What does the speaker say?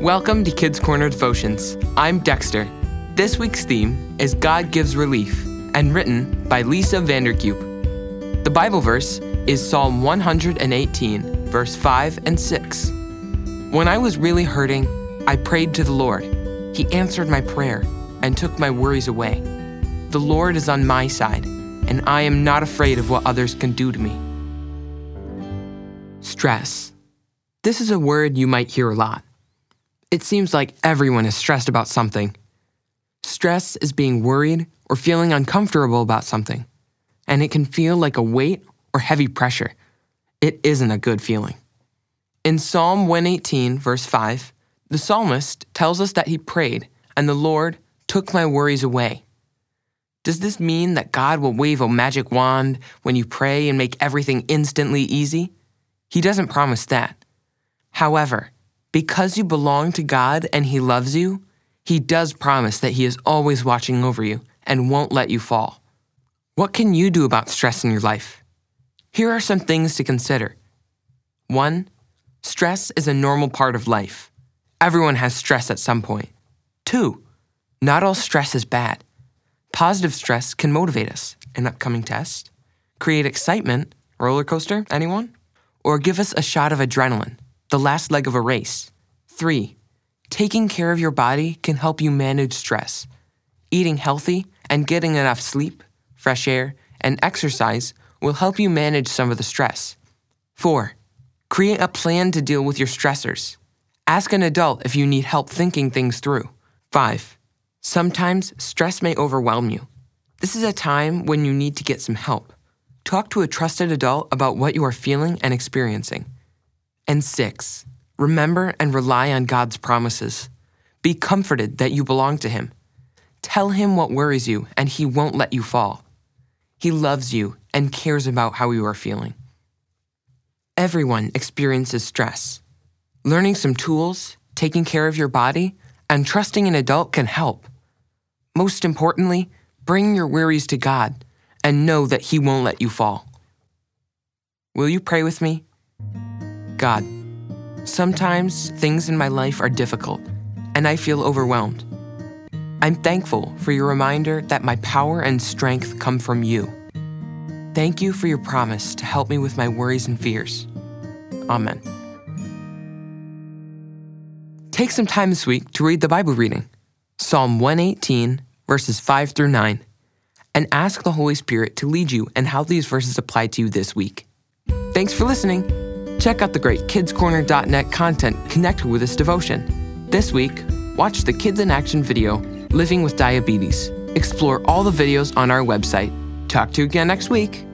Welcome to Kids Corner Devotions. I'm Dexter. This week's theme is God Gives Relief and written by Lisa Vandercube. The Bible verse is Psalm 118, verse 5 and 6. When I was really hurting, I prayed to the Lord. He answered my prayer and took my worries away. The Lord is on my side, and I am not afraid of what others can do to me. Stress. This is a word you might hear a lot. It seems like everyone is stressed about something. Stress is being worried or feeling uncomfortable about something, and it can feel like a weight or heavy pressure. It isn't a good feeling. In Psalm 118, verse 5, the psalmist tells us that he prayed, and the Lord took my worries away. Does this mean that God will wave a magic wand when you pray and make everything instantly easy? He doesn't promise that. However, because you belong to God and He loves you, He does promise that He is always watching over you and won't let you fall. What can you do about stress in your life? Here are some things to consider. 1. Stress is a normal part of life. Everyone has stress at some point. 2. Not all stress is bad. Positive stress can motivate us, an upcoming test, create excitement, roller coaster, anyone? Or give us a shot of adrenaline, the last leg of a race. 3. Taking care of your body can help you manage stress. Eating healthy and getting enough sleep, fresh air, and exercise will help you manage some of the stress. 4. Create a plan to deal with your stressors. Ask an adult if you need help thinking things through. 5. Sometimes stress may overwhelm you. This is a time when you need to get some help. Talk to a trusted adult about what you are feeling and experiencing. And six, remember and rely on God's promises. Be comforted that you belong to Him. Tell Him what worries you, and He won't let you fall. He loves you and cares about how you are feeling. Everyone experiences stress. Learning some tools, taking care of your body, and trusting an adult can help. Most importantly, bring your worries to God and know that He won't let you fall. Will you pray with me? God, sometimes things in my life are difficult and I feel overwhelmed. I'm thankful for your reminder that my power and strength come from you. Thank you for your promise to help me with my worries and fears. Amen. Take some time this week to read the Bible reading, Psalm 118, verses 5 through 9, and ask the Holy Spirit to lead you and how these verses apply to you this week. Thanks for listening. Check out the great kidscorner.net content connected with this devotion. This week, watch the Kids in Action video, Living with Diabetes. Explore all the videos on our website. Talk to you again next week.